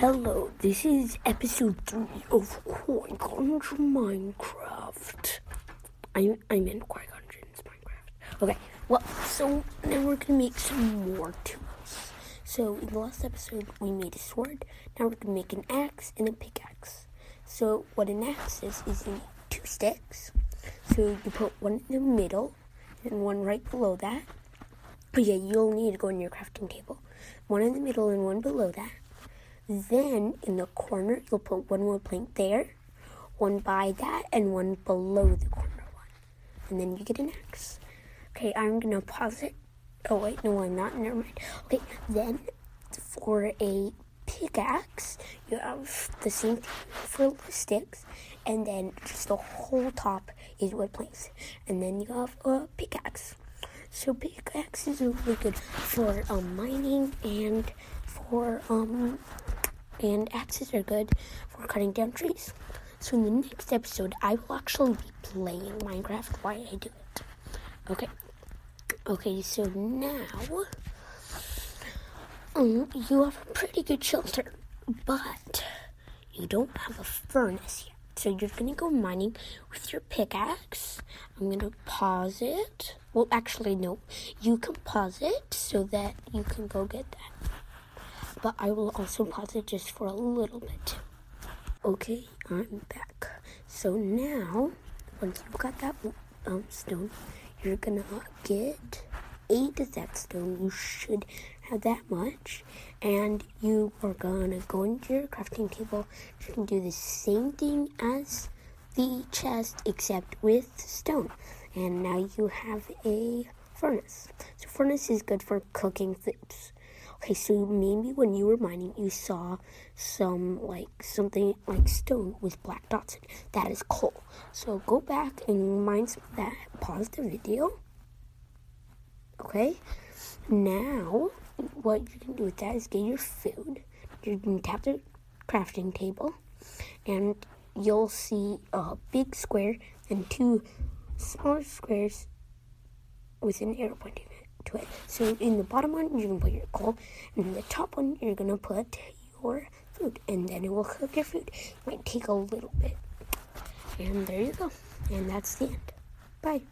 Hello, this is episode 3 of Qui Gon's Minecraft. I, I meant Qui Gon's Minecraft. Okay, well, so now we're gonna make some more tools. So, in the last episode, we made a sword. Now we're gonna make an axe and a pickaxe. So, what an axe is, is you need two sticks. So, you put one in the middle and one right below that. Oh, yeah, you'll need to go on your crafting table. One in the middle and one below that. Then in the corner, you'll put one wood plank there, one by that, and one below the corner one. And then you get an axe. Okay, I'm gonna pause it. Oh, wait, no, I'm not. Never mind. Okay, then for a pickaxe, you have the same thing for sticks, and then just the whole top is wood planks. And then you have a pickaxe. So pickaxes are really good for um, mining and for um, and axes are good for cutting down trees. So in the next episode, I will actually be playing Minecraft while I do it. Okay. Okay, so now um, you have a pretty good shelter, but you don't have a furnace yet. So you're gonna go mining with your pickaxe. I'm gonna pause it. Well, actually, no. You can pause it so that you can go get that but I will also pause it just for a little bit. Okay, I'm back. So now, once you've got that um, stone, you're gonna get eight of that stone. You should have that much, and you are gonna go into your crafting table. You can do the same thing as the chest, except with stone. And now you have a furnace. So furnace is good for cooking things. Okay, so maybe when you were mining, you saw some like something like stone with black dots. In it. That is coal. So go back and mine some of that. Pause the video. Okay. Now, what you can do with that is get your food. You can tap the crafting table, and you'll see a big square and two smaller squares with an arrow pointing to it. So in the bottom one, you're gonna put your coal, and in the top one, you're gonna put your food, and then it will cook your food. It might take a little bit. And there you go. And that's the end. Bye.